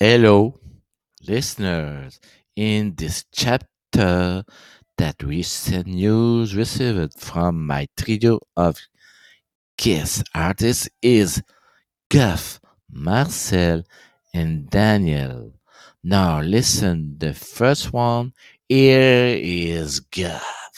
Hello, listeners. In this chapter, that recent news received from my trio of guest artists is Gof, Marcel, and Daniel. Now listen, the first one here is Gof.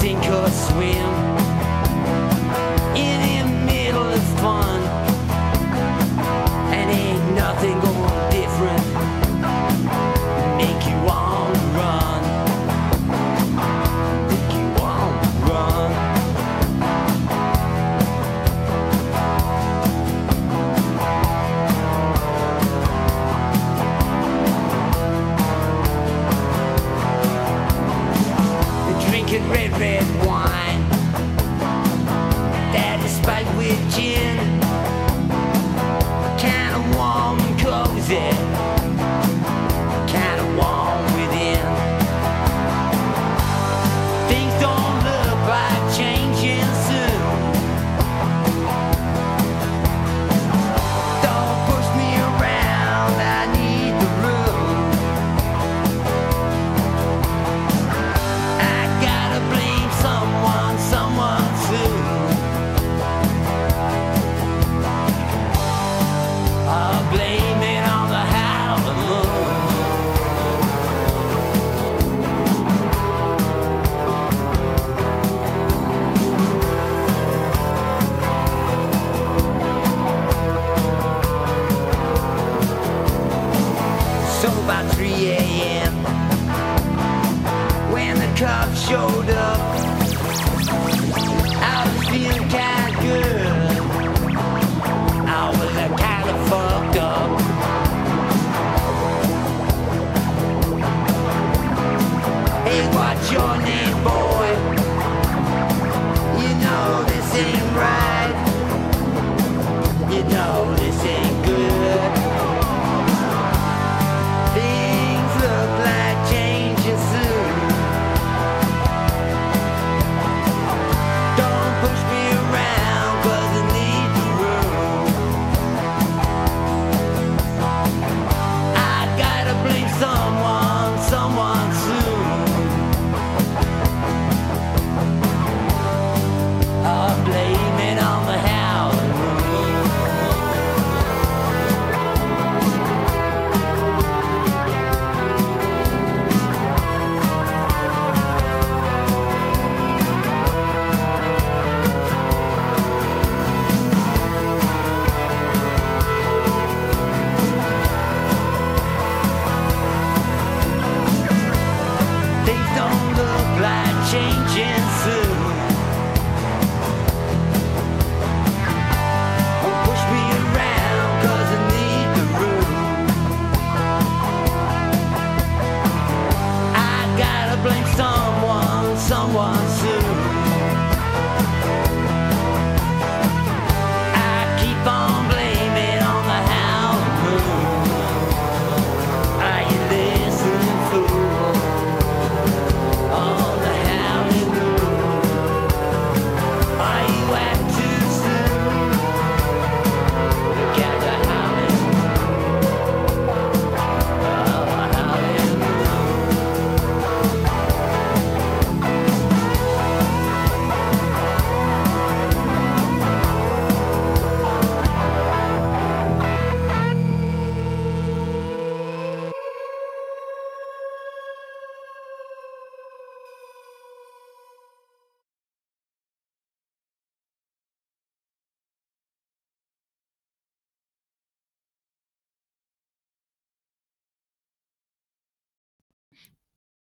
sink or swim. and warm cozy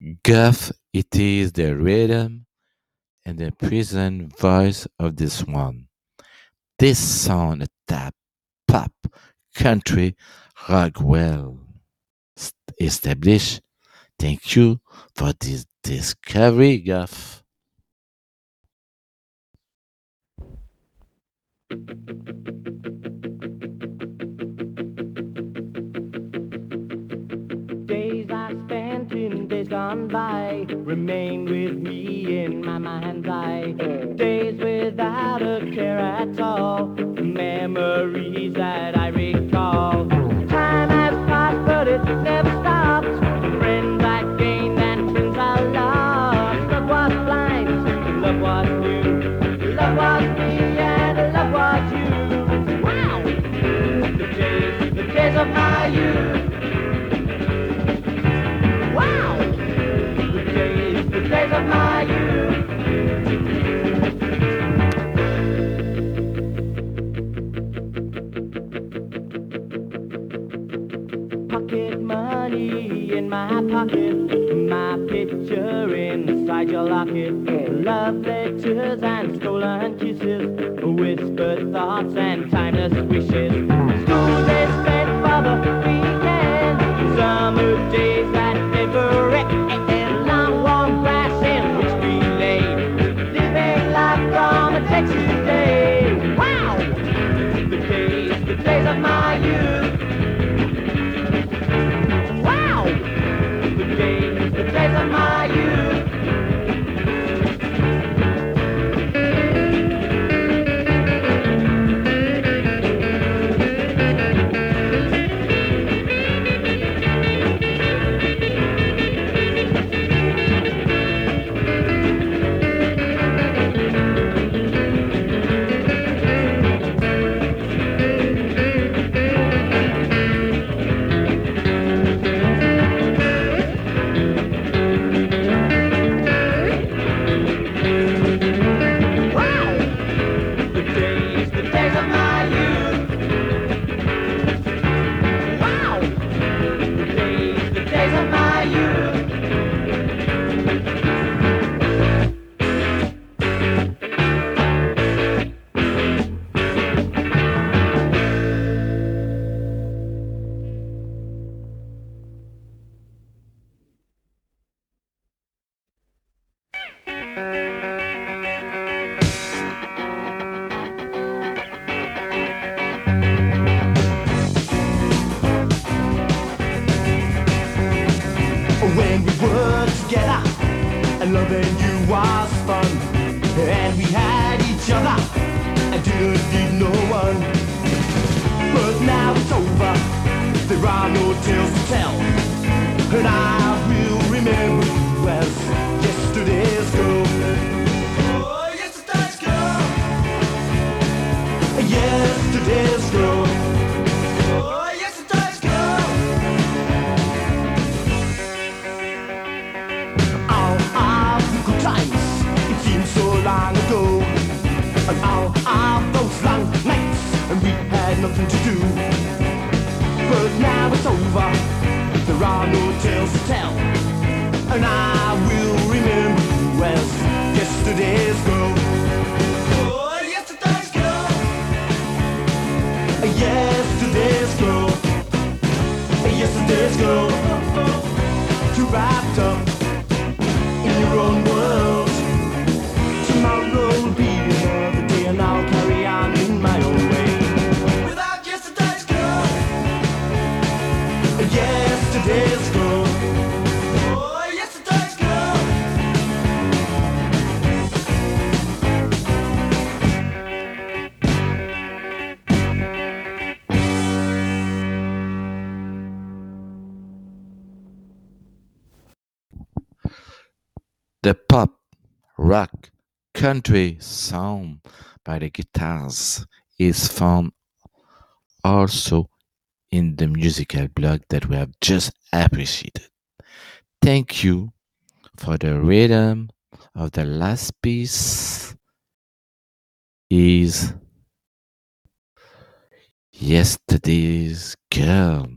Gof! it is the rhythm and the prison voice of this one. This sound a tap pop country rock well established. Thank you for this discovery, Gof. mind's remain with me in my mind's eye. Days without a care at all, memories that nonsense. Are no tales to tell, and I Too wrapped up in your own world. Tomorrow will be another day, and I'll carry on in my own way. Without yesterday's girl. Yesterday's. Rock, country sound by the guitars is found also in the musical blog that we have just appreciated. Thank you for the rhythm of the last piece is yesterday's girl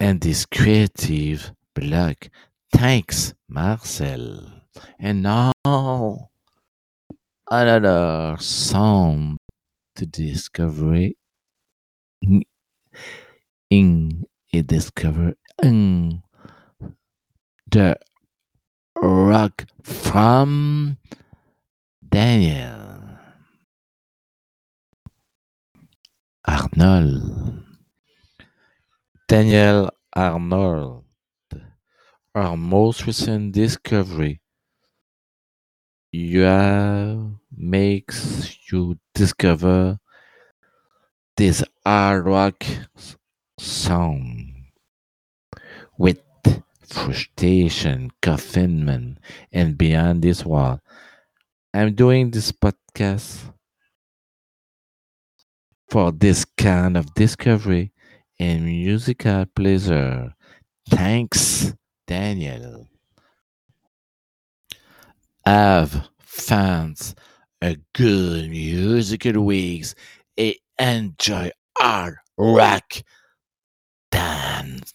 and this creative blog Thanks, Marcel. And now, another song to discover in, a discover in the rock from Daniel Arnold. Daniel Arnold our most recent discovery you makes you discover this hard rock s- song with frustration, confinement, and beyond this wall. I'm doing this podcast for this kind of discovery and musical pleasure. Thanks, Daniel. Have fans a good musical weeks and enjoy our rock dance